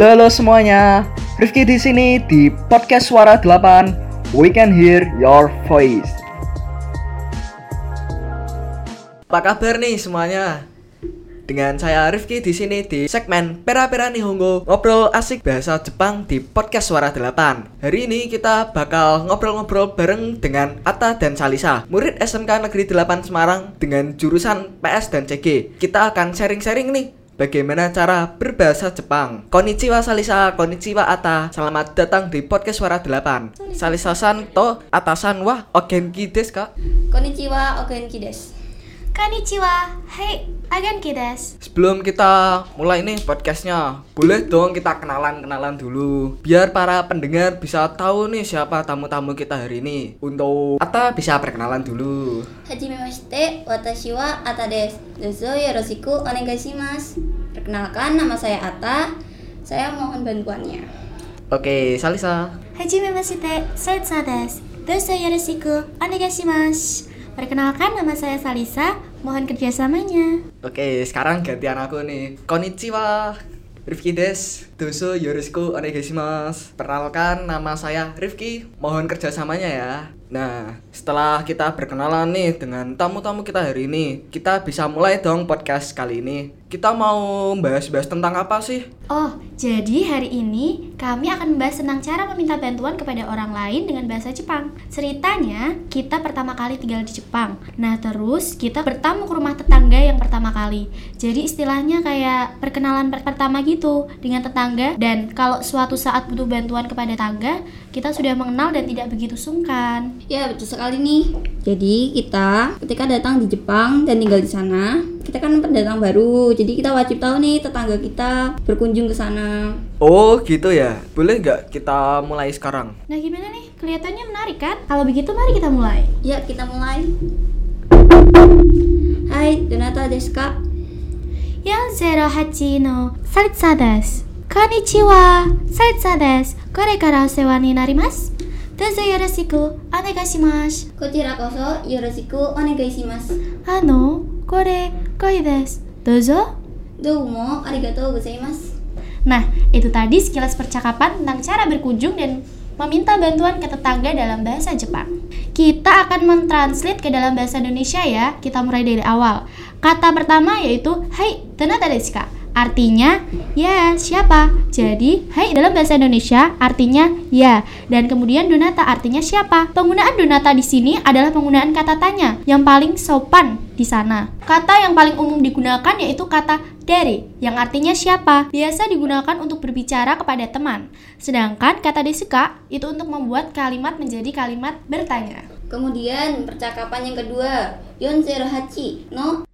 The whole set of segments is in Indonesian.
Halo halo semuanya. Rifki di sini di podcast Suara 8. We can hear your voice. Apa kabar nih semuanya? Dengan saya Rifki di sini di segmen Pera Pera Nihongo ngobrol asik bahasa Jepang di podcast Suara 8. Hari ini kita bakal ngobrol-ngobrol bareng dengan Ata dan Salisa, murid SMK Negeri 8 Semarang dengan jurusan PS dan CG. Kita akan sharing-sharing nih bagaimana cara berbahasa Jepang. Konnichiwa Salisa, konnichiwa Ata. Selamat datang di podcast Suara 8. Salisa-san to atasan wa ogenki desu ka? Konnichiwa, Ogenki desu. Konnichiwa, hai, Agenki desu. Sebelum kita mulai nih podcastnya, boleh dong kita kenalan-kenalan dulu Biar para pendengar bisa tahu nih siapa tamu-tamu kita hari ini Untuk Ata bisa perkenalan dulu Hajimemashite, watashi wa Ata desu. Dozo yoroshiku onegai shimasu. Perkenalkan, nama saya Ata. Saya mohon bantuannya. Oke, Salisa Hajimemashite, Salsa desu. Dozo yoroshiku onegaishimasu. Perkenalkan nama saya Salisa, mohon kerjasamanya. Oke, sekarang gantian aku nih. Konnichiwa. Rifki des, doso yoroshiku onegaishimasu. Perkenalkan nama saya Rifki, mohon kerjasamanya ya. Nah, setelah kita berkenalan nih dengan tamu-tamu kita hari ini, kita bisa mulai dong podcast kali ini. Kita mau bahas-bahas tentang apa sih? Oh, jadi hari ini kami akan membahas tentang cara meminta bantuan kepada orang lain dengan bahasa Jepang. Ceritanya, kita pertama kali tinggal di Jepang. Nah, terus kita bertamu ke rumah tetangga yang pertama kali. Jadi istilahnya kayak perkenalan per- pertama gitu dengan tetangga dan kalau suatu saat butuh bantuan kepada tetangga, kita sudah mengenal dan tidak begitu sungkan. Ya, betul sekali nih. Jadi, kita ketika datang di Jepang dan tinggal di sana, kita kan pendatang baru. Jadi, kita wajib tahu nih tetangga kita berkunjung ke sana. Oh, gitu ya. Boleh nggak kita mulai sekarang? Nah, gimana nih? Kelihatannya menarik kan? Kalau begitu mari kita mulai. Ya, kita mulai. Hai, Donata desu ka? 408のサリツァです。こんにちは、サリツァです。これからお世話になります。 どうぞよろしくお願いします。こちらこそよろしくお願いします。あの、これ、恋です。どうぞ。 Domo, arigatou gozaimasu. Nah, itu tadi sekilas percakapan tentang cara berkunjung dan meminta bantuan ke tetangga dalam bahasa Jepang. Kita akan mentranslate ke dalam bahasa Indonesia ya. Kita mulai dari awal. Kata pertama yaitu Hai, donata desu ka? Artinya, ya, siapa? Jadi, hai dalam bahasa Indonesia artinya ya. Dan kemudian donata artinya siapa? Penggunaan donata di sini adalah penggunaan kata tanya yang paling sopan di sana. Kata yang paling umum digunakan yaitu kata dari yang artinya siapa. Biasa digunakan untuk berbicara kepada teman. Sedangkan kata desuka itu untuk membuat kalimat menjadi kalimat bertanya. Kemudian percakapan yang kedua, Yonzero Hachi no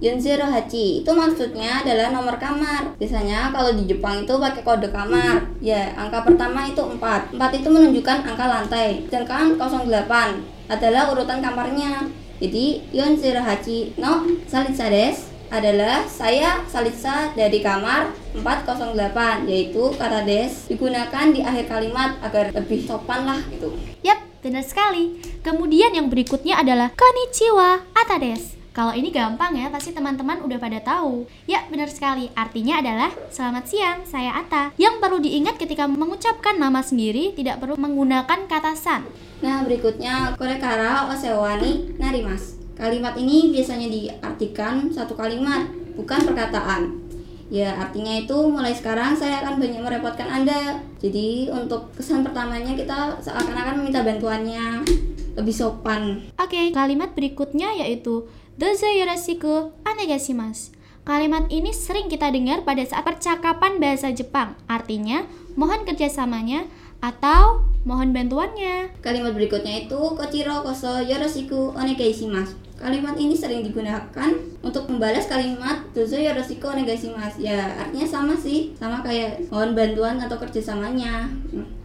Yonzero Hachi itu maksudnya adalah nomor kamar. Biasanya kalau di Jepang itu pakai kode kamar. Ya, angka pertama itu 4. 4 itu menunjukkan angka lantai. Sedangkan 08 adalah urutan kamarnya. Jadi, Yonzero Hachi no Salisa desu adalah saya Salisa dari kamar 408 yaitu kata des digunakan di akhir kalimat agar lebih sopan lah gitu. Yap, benar sekali. Kemudian yang berikutnya adalah konnichiwa atades. Kalau ini gampang ya, pasti teman-teman udah pada tahu. Ya, benar sekali. Artinya adalah selamat siang, saya Ata. Yang perlu diingat ketika mengucapkan nama sendiri tidak perlu menggunakan kata san. Nah, berikutnya korekara osewani narimas. Kalimat ini biasanya diartikan satu kalimat, bukan perkataan. Ya, artinya itu mulai sekarang saya akan banyak merepotkan Anda. Jadi, untuk kesan pertamanya kita seakan-akan meminta bantuannya lebih sopan. Oke, kalimat berikutnya yaitu Dozo yoroshiku onegaishimasu. Kalimat ini sering kita dengar pada saat percakapan bahasa Jepang. Artinya, mohon kerjasamanya atau mohon bantuannya. Kalimat berikutnya itu kochiro koso yoroshiku onegai shimasu. Kalimat ini sering digunakan untuk membalas kalimat dozo yoroshiku onegai shimasu. Ya, artinya sama sih, sama kayak mohon bantuan atau kerjasamanya.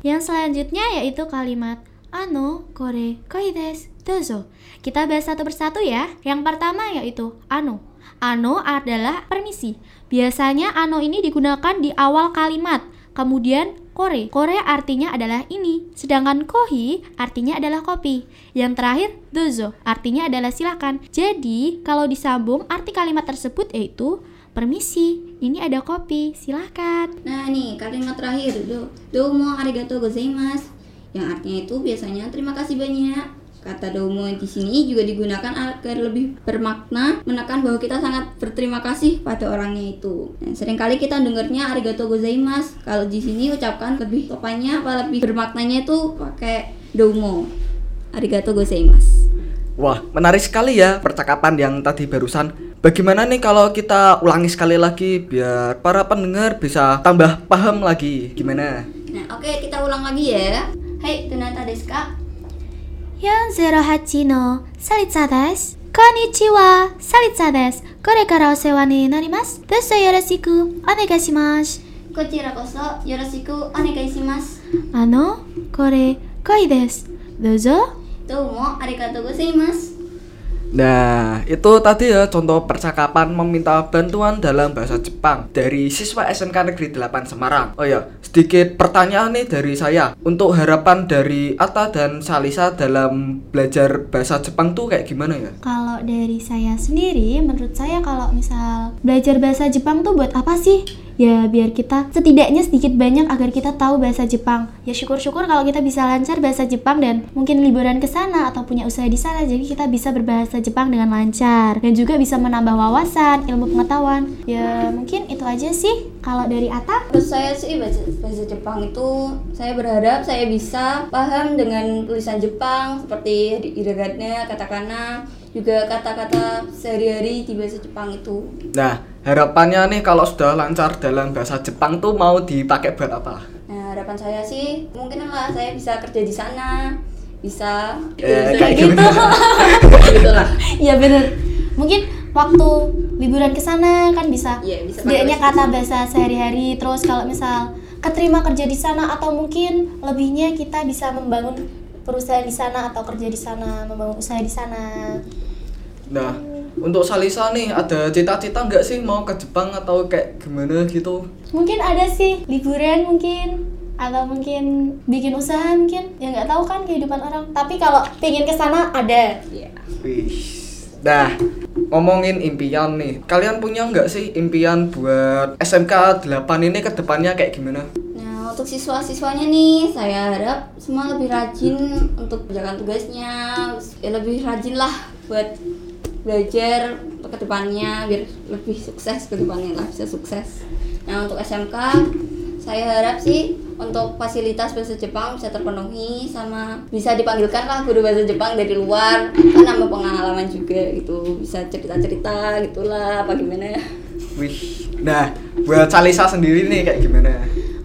Yang selanjutnya yaitu kalimat Ano, kore, koi desu, dozo. Kita bahas satu persatu ya. Yang pertama yaitu ano. Ano adalah permisi. Biasanya ano ini digunakan di awal kalimat. Kemudian kore. Kore artinya adalah ini. Sedangkan kohi artinya adalah kopi. Yang terakhir dozo artinya adalah silakan. Jadi, kalau disambung arti kalimat tersebut yaitu Permisi, ini ada kopi, silahkan. Nah nih kalimat terakhir do domo arigato gozaimasu yang artinya itu biasanya terima kasih banyak. Kata domo di sini juga digunakan agar lebih bermakna menekan bahwa kita sangat berterima kasih pada orangnya itu. Dan sering kali kita dengarnya arigato gozaimasu. Kalau di sini ucapkan lebih tepatnya apa lebih bermaknanya itu pakai domo. Arigato gozaimasu. Wah, menarik sekali ya percakapan yang tadi barusan. Bagaimana nih kalau kita ulangi sekali lagi biar para pendengar bisa tambah paham lagi? Gimana? Nah, oke kita ulang lagi ya. Hai, donata desu ka? 408のサリツァです。こんにちは、サリツァです。これからお世話になります。どうぞよろしくお願いします。こちらこそよろしくお願いします。あの、これ、恋です。どうぞ。どうもありがとうございます。Nah, itu tadi ya contoh percakapan meminta bantuan dalam bahasa Jepang dari siswa SMK Negeri 8 Semarang. Oh ya, sedikit pertanyaan nih dari saya. Untuk harapan dari Ata dan Salisa dalam belajar bahasa Jepang tuh kayak gimana ya? Kalau dari saya sendiri, menurut saya kalau misal belajar bahasa Jepang tuh buat apa sih? Ya biar kita setidaknya sedikit banyak agar kita tahu bahasa Jepang. Ya syukur-syukur kalau kita bisa lancar bahasa Jepang dan mungkin liburan ke sana atau punya usaha di sana jadi kita bisa berbahasa Jepang dengan lancar dan juga bisa menambah wawasan, ilmu pengetahuan. Ya mungkin itu aja sih kalau dari Ata. Terus saya sih bahasa, bahasa Jepang itu saya berharap saya bisa paham dengan tulisan Jepang seperti hiragana, katakana, juga kata-kata sehari-hari di bahasa Jepang itu. Nah, harapannya nih kalau sudah lancar dalam bahasa Jepang tuh mau dipakai buat apa? Nah, harapan saya sih mungkin lah saya bisa kerja di sana, bisa Eh, bisa kayak gitu. gitu lah. Iya bener. Mungkin waktu liburan ke sana kan bisa, Iya, bisa setidaknya kata bahasa sehari-hari. Terus kalau misal keterima kerja di sana atau mungkin lebihnya kita bisa membangun perusahaan di sana atau kerja di sana, membangun usaha di sana. Nah, untuk Salisa nih ada cita-cita nggak sih mau ke Jepang atau kayak gimana gitu? Mungkin ada sih liburan mungkin atau mungkin bikin usaha mungkin ya nggak tahu kan kehidupan orang tapi kalau pengen ke sana ada Iya. Wih. Nah, ngomongin impian nih. Kalian punya nggak sih impian buat SMK 8 ini ke depannya kayak gimana? Nah, untuk siswa-siswanya nih, saya harap semua lebih rajin untuk menjalankan tugasnya, ya lebih rajin lah buat belajar untuk ke depannya biar lebih sukses ke depannya lah bisa sukses. Nah, untuk SMK saya harap sih untuk fasilitas bahasa Jepang bisa terpenuhi sama bisa dipanggilkan lah guru bahasa Jepang dari luar kan nambah pengalaman juga gitu bisa cerita-cerita gitulah apa gimana Wih. Nah, buat Salisa sendiri nih kayak gimana?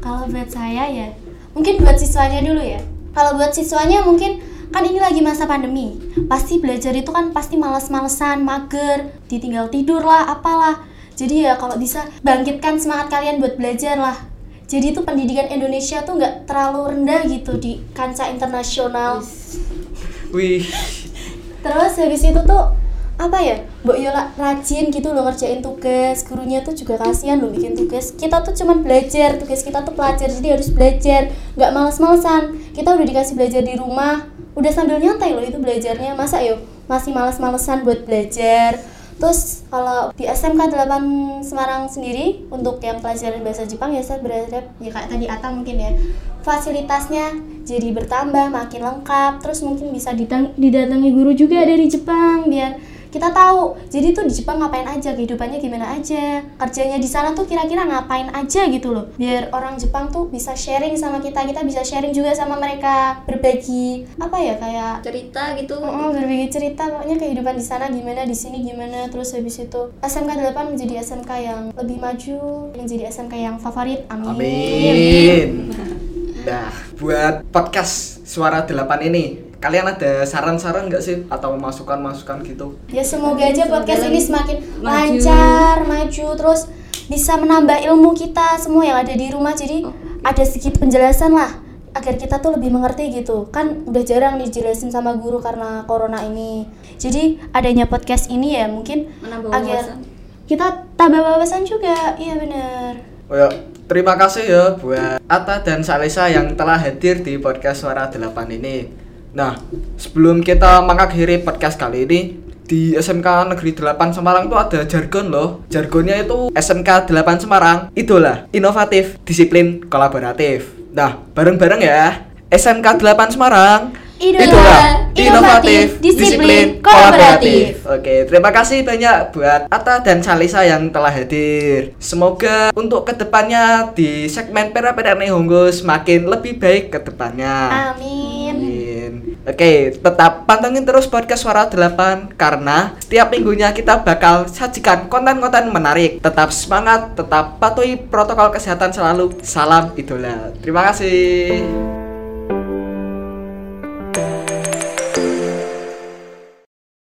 Kalau buat saya ya, mungkin buat siswanya dulu ya. Kalau buat siswanya mungkin kan ini lagi masa pandemi. Pasti belajar itu kan pasti males-malesan, mager, ditinggal tidur lah, apalah. Jadi ya kalau bisa bangkitkan semangat kalian buat belajar lah. Jadi itu pendidikan Indonesia tuh nggak terlalu rendah gitu di kancah internasional. Wih. Terus habis itu tuh apa ya Mbak Yola rajin gitu loh ngerjain tugas gurunya tuh juga kasihan loh bikin tugas kita tuh cuman belajar tugas kita tuh pelajar jadi harus belajar nggak males-malesan kita udah dikasih belajar di rumah udah sambil nyantai loh itu belajarnya. Masa yuk masih males-malesan buat belajar. Terus kalau di SMK 8 Semarang sendiri untuk yang pelajaran bahasa Jepang ya saya berharap ya kayak tadi Ata mungkin ya fasilitasnya jadi bertambah makin lengkap. Terus mungkin bisa didatangi guru juga dari Jepang biar kita tahu jadi tuh di Jepang ngapain aja kehidupannya gimana aja kerjanya di sana tuh kira-kira ngapain aja gitu loh. Biar orang Jepang tuh bisa sharing sama kita kita bisa sharing juga sama mereka berbagi apa ya kayak cerita gitu. Oh, berbagi cerita pokoknya kehidupan di sana gimana di sini gimana terus habis itu SMK 8 menjadi SMK yang lebih maju menjadi SMK yang favorit amin, Amin. Nah, buat podcast Suara 8 ini, kalian ada saran-saran nggak sih atau masukan-masukan gitu? ya semoga aja podcast ini semakin Maju. lancar maju terus bisa menambah ilmu kita semua yang ada di rumah jadi ada sedikit penjelasan lah agar kita tuh lebih mengerti gitu kan udah jarang dijelasin sama guru karena corona ini jadi adanya podcast ini ya mungkin Menambah agar wawasan. kita tambah wawasan juga iya bener Oh ya, terima kasih ya buat Ata dan Salisa yang telah hadir di podcast Suara 8 ini. Nah, sebelum kita mengakhiri podcast kali ini, di SMK Negeri 8 Semarang tuh ada jargon loh. Jargonnya itu SMK 8 Semarang. Itulah inovatif, disiplin, kolaboratif. Nah, bareng-bareng ya. SMK 8 Semarang. Idola, inovatif, disiplin, kolaboratif. Oke, terima kasih banyak buat Ata dan Salisa yang telah hadir. Semoga untuk ke depannya di segmen Pera-Pera Nihongo semakin lebih baik ke depannya. Amin. Oke, tetap pantengin terus podcast Suara 8 karena setiap minggunya kita bakal sajikan konten-konten menarik. Tetap semangat, tetap patuhi protokol kesehatan selalu. Salam idola. Terima kasih.